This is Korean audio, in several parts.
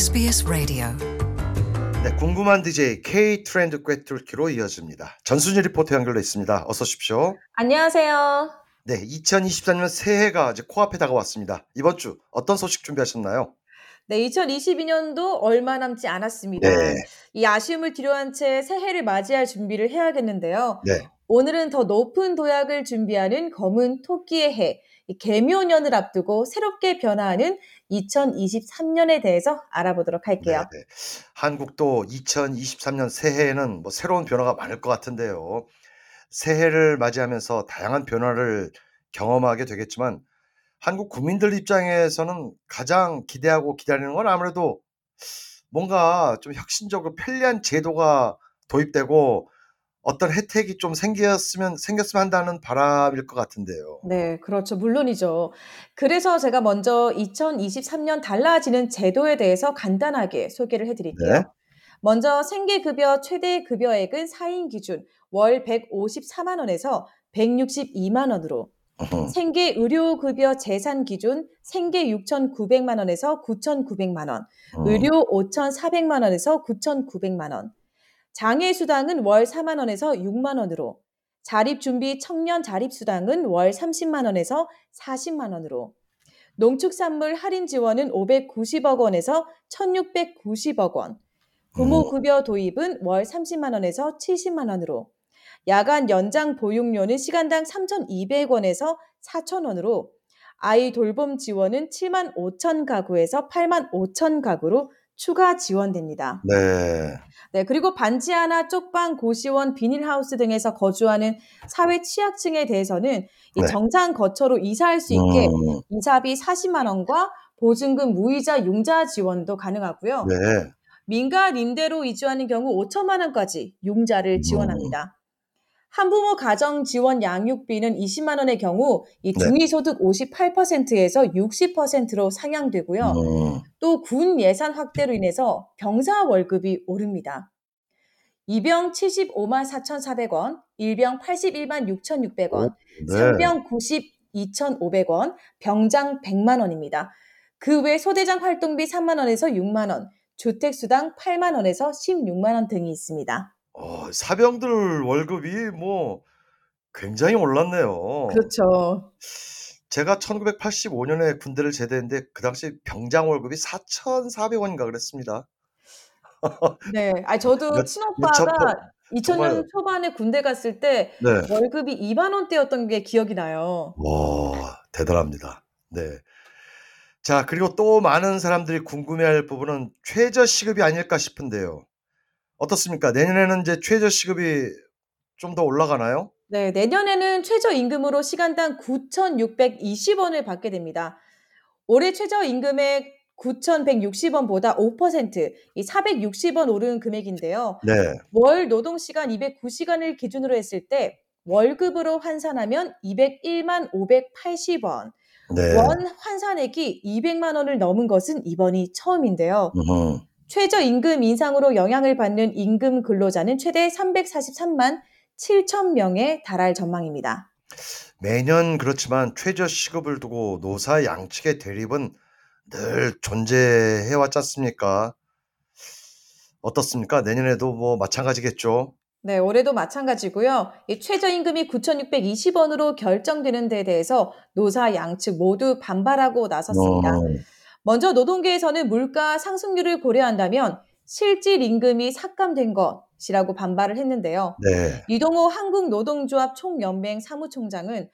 SBS 라디오 네, 궁금한 DJ K 트렌드 꿰뚫기로 이어집니다. 전순희 리포터 연결돼 있습니다. 어서 오십시오. 안녕하세요. 네, 2023년 새해가 이제 코앞에 다가왔습니다. 이번 주 어떤 소식 준비하셨나요? 네, 2022년도 얼마 남지 않았습니다. 네. 이 아쉬움을 뒤로한 채 새해를 맞이할 준비를 해야겠는데요. 네. 오늘은 더 높은 도약을 준비하는 검은 토끼의 해, 이 개묘년을 앞두고 새롭게 변화하는 2023년에 대해서 알아보도록 할게요. 네, 네. 한국도 2023년 새해에는 뭐 새로운 변화가 많을 것 같은데요. 새해를 맞이하면서 다양한 변화를 경험하게 되겠지만 한국 국민들 입장에서는 가장 기대하고 기다리는 건 아무래도 뭔가 좀 혁신적으로 편리한 제도가 도입되고 어떤 혜택이 좀 생겼으면 생겼으면 한다는 바람일 것 같은데요. 네, 그렇죠. 물론이죠. 그래서 제가 먼저 2023년 달라지는 제도에 대해서 간단하게 소개를 해 드릴게요. 네. 먼저 생계급여 최대 급여액은 4인 기준 월 154만 원에서 162만 원으로 어허. 생계 의료급여 재산 기준 생계 6,900만 원에서 9,900만 원, 어. 의료 5,400만 원에서 9,900만 원, 장애 수당은 월 4만 원에서 6만 원으로, 자립 준비 청년 자립 수당은 월 30만 원에서 40만 원으로, 농축산물 할인 지원은 590억 원에서 1,690억 원, 부모급여 도입은 월 30만 원에서 70만 원으로, 야간 연장 보육료는 시간당 3,200원에서 4,000원으로, 아이 돌봄 지원은 7만 5천 가구에서 8만 5천 가구로 추가 지원됩니다. 네. 네, 그리고 반지하나 쪽방, 고시원, 비닐하우스 등에서 거주하는 사회 취약층에 대해서는 이 네. 정상 거처로 이사할 수 있게 음, 이사비 40만 원과 보증금 무이자 융자 지원도 가능하고요. 네. 민간 임대로 이주하는 경우 5천만 원까지 융자를 음. 지원합니다. 한부모 가정 지원 양육비는 20만 원의 경우 이 네. 중위소득 58%에서 60%로 상향되고요. 음, 또군 예산 확대로 인해서 병사 월급이 오릅니다. 이병 75만 4,400원, 일병 81만 6,600원, 네. 상병 92,500원, 병장 100만 원입니다. 그 외 소대장 활동비 3만 원에서 6만 원, 주택 수당 8만 원에서 16만 원 등이 있습니다. 어, 사병들 월급이 뭐 굉장히 올랐네요. 그렇죠. 제가 1985년에 군대를 제대했는데 그 당시 병장 월급이 4,400원인가 그랬습니다. 네. 아 저도 몇- 친오빠가 2000년 정말- 초반에 군대 갔을 때 네. 월급이 2만 원대였던 게 기억이 나요. 와, 대단합니다. 네. 자, 그리고 또 많은 사람들이 궁금해할 부분은 최저 시급이 아닐까 싶은데요. 어떻습니까? 내년에는 이제 최저 시급이 좀 더 올라가나요? 네, 내년에는 최저 임금으로 시간당 9,620원을 받게 됩니다. 올해 최저 임금의 9,160원보다 5%, 이 460원 오른 금액인데요. 네. 월 노동 시간 209시간을 기준으로 했을 때 월급으로 환산하면 201만 580원, 네. 원 환산액이 200만 원을 넘은 것은 이번이 처음인데요. 음흠. 최저임금 인상으로 영향을 받는 임금 근로자는 최대 343만 7천 명에 달할 전망입니다. 매년 그렇지만 최저 시급을 두고 노사 양측의 대립은 늘 존재해 왔지 않습니까? 어떻습니까? 내년에도 뭐 마찬가지겠죠? 네, 올해도 마찬가지고요. 이 최저임금이 9,620원으로 결정되는 데 대해서 노사 양측 모두 반발하고 나섰습니다. 어, 먼저 노동계에서는 물가 상승률을 고려한다면 실질 임금이 삭감된 것이라고 반발을 했는데요. 네. 이동호 한국노동조합 총연맹 사무총장은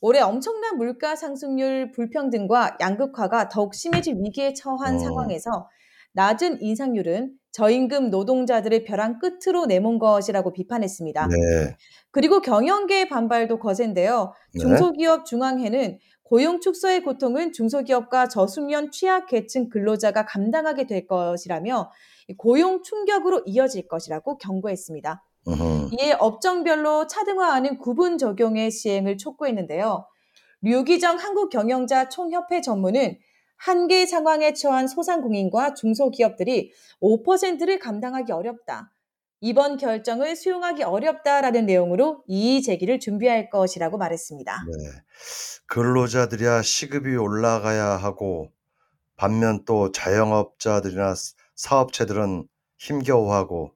올해 엄청난 물가 상승률 불평등과 양극화가 더욱 심해질 위기에 처한 어. 상황에서 낮은 인상률은 저임금 노동자들의 벼랑 끝으로 내몬 것이라고 비판했습니다. 네. 그리고 경영계의 반발도 거센데요. 네. 중소기업 중앙회는 고용 축소의 고통은 중소기업과 저숙련 취약 계층 근로자가 감당하게 될 것이라며 고용 충격으로 이어질 것이라고 경고했습니다. 이에 업종별로 차등화하는 구분 적용의 시행을 촉구했는데요. 류기정 한국경영자 총협회 전무는 한계 상황에 처한 소상공인과 중소기업들이 5%를 감당하기 어렵다. 이번 결정을 수용하기 어렵다라는 내용으로 이의 제기를 준비할 것이라고 말했습니다. 네. 근로자들이야 시급이 올라가야 하고 반면 또 자영업자들이나 사업체들은 힘겨워하고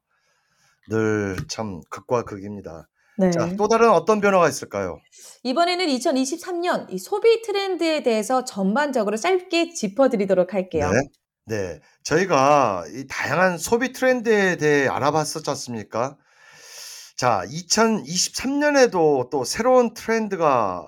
늘 참 극과 극입니다. 네. 자, 또 다른 어떤 변화가 있을까요? 이번에는 2023년 이 소비 트렌드에 대해서 전반적으로 짧게 짚어드리도록 할게요. 네. 네. 저희가 이 다양한 소비 트렌드에 대해 알아봤었지 않습니까? 자, 2023년에도 또 새로운 트렌드가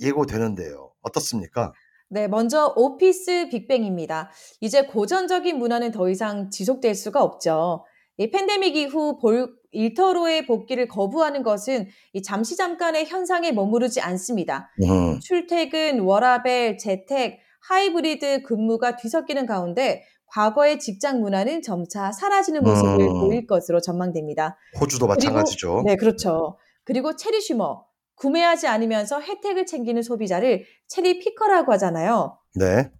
예고되는데요. 어떻습니까? 네, 먼저 오피스 빅뱅입니다. 이제 고전적인 문화는 더 이상 지속될 수가 없죠. 이 팬데믹 이후 볼, 일터로의 복귀를 거부하는 것은 이 잠시 잠깐의 현상에 머무르지 않습니다. 음, 출퇴근, 워라밸, 재택, 하이브리드 근무가 뒤섞이는 가운데 과거의 직장 문화는 점차 사라지는 모습을 음. 보일 것으로 전망됩니다. 호주도 마찬가지죠. 네, 그렇죠. 그리고 체리슈머. 구매하지 않으면서 혜택을 챙기는 소비자를 체리 피커라고 하잖아요. 네.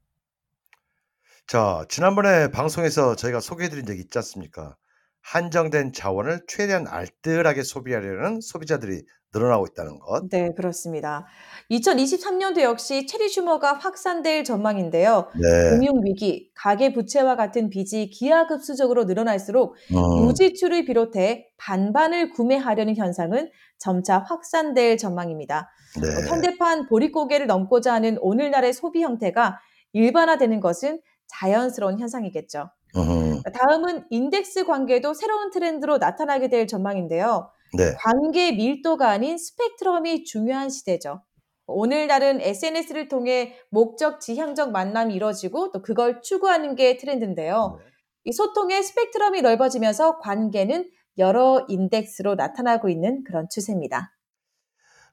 자, 지난번에 방송에서 저희가 소개해드린 적이 있지 않습니까? 한정된 자원을 최대한 알뜰하게 소비하려는 소비자들이 늘어나고 있다는 것. 네, 그렇습니다. 2023년도 역시 체리 슈머가 확산될 전망인데요. 네. 금융 위기, 가계 부채와 같은 빚이 기하급수적으로 늘어날수록 음, 유지출을 비롯해 반반을 구매하려는 현상은 점차 확산될 전망입니다. 네. 어, 현대판 보릿고개를 넘고자 하는 오늘날의 소비 형태가 일반화되는 것은 자연스러운 현상이겠죠. 음, 다음은 인덱스 관계도 새로운 트렌드로 나타나게 될 전망인데요. 네. 관계 밀도가 아닌 스펙트럼이 중요한 시대죠. 오늘날은 SNS를 통해 목적 지향적 만남이 이루어지고 또 그걸 추구하는 게 트렌드인데요. 이 소통의 스펙트럼이 넓어지면서 관계는 여러 인덱스로 나타나고 있는 그런 추세입니다.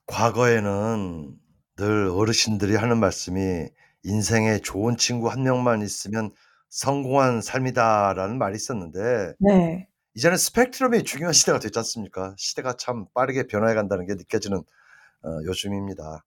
과거에는 늘 어르신들이 하는 말씀이 인생에 좋은 친구 한 명만 있으면 성공한 삶이다라는 말이 있었는데 네. 이제는 스펙트럼이 중요한 시대가 됐지 않습니까? 시대가 참 빠르게 변화해 간다는 게 느껴지는 어, 요즘입니다.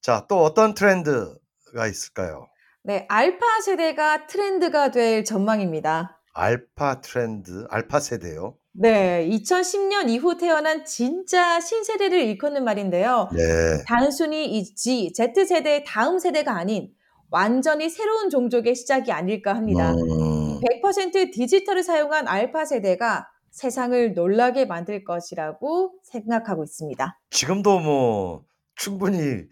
자, 또 어떤 트렌드가 있을까요? 네, 알파 세대가 트렌드가 될 전망입니다. 알파 트렌드, 알파 세대요. 네, 2010년 이후 태어난 진짜 신세대를 일컫는 말인데요. 네. 단순히 이 G, Z세대의 다음 세대가 아닌 완전히 새로운 종족의 시작이 아닐까 합니다. 음, 100% 디지털을 사용한 알파 세대가 세상을 놀라게 만들 것이라고 생각하고 있습니다. 지금도 뭐 충분히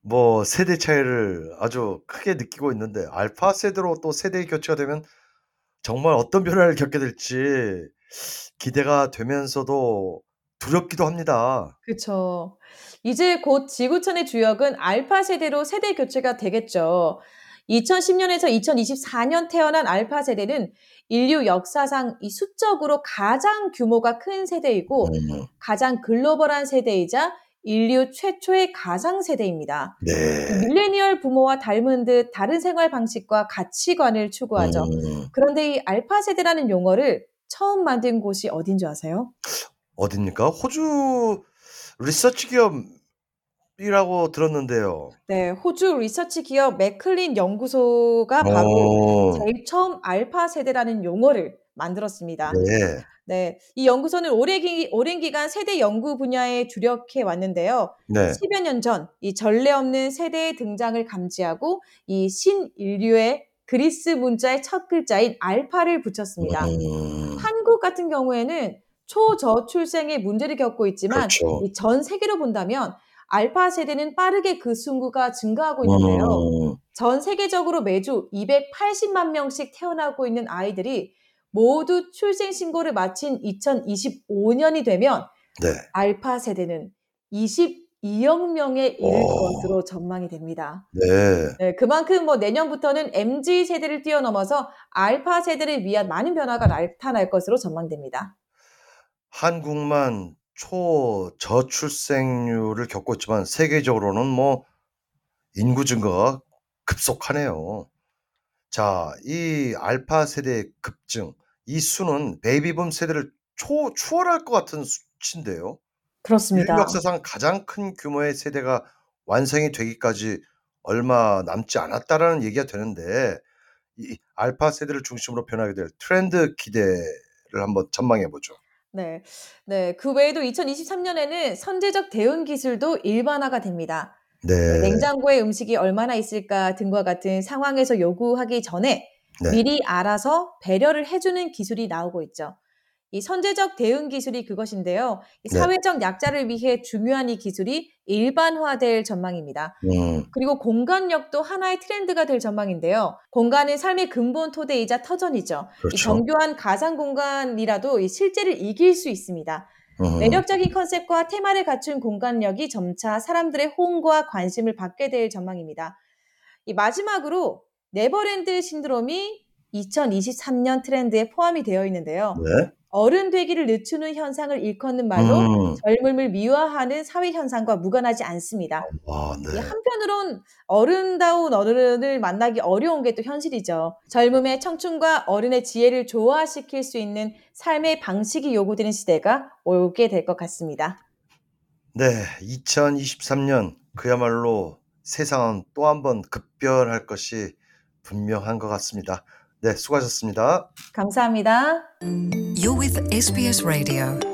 뭐 세대 차이를 아주 크게 느끼고 있는데 알파 세대로 또 세대 교체가 되면 정말 어떤 변화를 겪게 될지 기대가 되면서도 두렵기도 합니다. 그렇죠. 이제 곧 지구촌의 주역은 알파 세대로 세대 교체가 되겠죠. 2010년에서 2024년 태어난 알파 세대는 인류 역사상 이 수적으로 가장 규모가 큰 세대이고 음, 가장 글로벌한 세대이자 인류 최초의 가상 세대입니다. 네. 밀레니얼 부모와 닮은 듯 다른 생활 방식과 가치관을 추구하죠. 음, 그런데 이 알파 세대라는 용어를 처음 만든 곳이 어딘 줄 아세요? 어딥니까? 호주 리서치 기업이라고 들었는데요. 네, 호주 리서치 기업 맥클린 연구소가 바로 오, 제일 처음 알파 세대라는 용어를 만들었습니다. 네. 네, 이 연구소는 오래 기, 오랜 기간 세대 연구 분야에 주력해 왔는데요. 네. 10여 년 전 이 전례 없는 세대의 등장을 감지하고 이 신인류의 그리스 문자의 첫 글자인 알파를 붙였습니다. 음, 한국 같은 경우에는 초저출생의 문제를 겪고 있지만 그렇죠. 이전 세계로 본다면 알파 세대는 빠르게 그 숭구가 증가하고 있는데요. 음, 전 세계적으로 매주 280만 명씩 태어나고 있는 아이들이 모두 출생 신고를 마친 2025년이 되면 네. 알파 세대는 22억 명에 이를 오. 것으로 전망이 됩니다. 네. 네, 그만큼 뭐 내년부터는 MZ 세대를 뛰어넘어서 알파 세대를 위한 많은 변화가 나타날 것으로 전망됩니다. 한국만 초저출생률을 겪고 있지만 세계적으로는 뭐 인구 증가가 급속하네요. 자, 이 알파 세대의 급증, 이 수는 베이비붐 세대를 초 추월할 것 같은 수치인데요. 그렇습니다. 역사상 가장 큰 규모의 세대가 완성이 되기까지 얼마 남지 않았다라는 얘기가 되는데 이 알파 세대를 중심으로 변하게 될 트렌드 기대를 한번 전망해 보죠. 네. 네. 그 외에도 2023년에는 선제적 대응 기술도 일반화가 됩니다. 네. 냉장고에 음식이 얼마나 있을까 등과 같은 상황에서 요구하기 전에 네. 미리 알아서 배려를 해주는 기술이 나오고 있죠. 이 선제적 대응 기술이 그것인데요. 이 네. 사회적 약자를 위해 중요한 이 기술이 일반화될 전망입니다. 음. 그리고 공간력도 하나의 트렌드가 될 전망인데요. 공간은 삶의 근본 토대이자 터전이죠. 이 그렇죠. 정교한 가상 공간이라도 이 실제를 이길 수 있습니다. 음. 매력적인 컨셉과 테마를 갖춘 공간력이 점차 사람들의 호응과 관심을 받게 될 전망입니다. 이 마지막으로 네버랜드 신드롬이 2023년 트렌드에 포함이 되어 있는데요. 네. 어른 되기를 늦추는 현상을 일컫는 말로 음. 젊음을 미화하는 사회 현상과 무관하지 않습니다. 와, 이 네. 한편으론 어른다운 어른을 만나기 어려운 게 또 현실이죠. 젊음의 청춘과 어른의 지혜를 조화시킬 수 있는 삶의 방식이 요구되는 시대가 오게 될 것 같습니다. 네. 2023년 그야말로 세상은 또 한 번 급변할 것이 분명한 것 같습니다. 네, 수고하셨습니다. 감사합니다. You're with SBS Radio.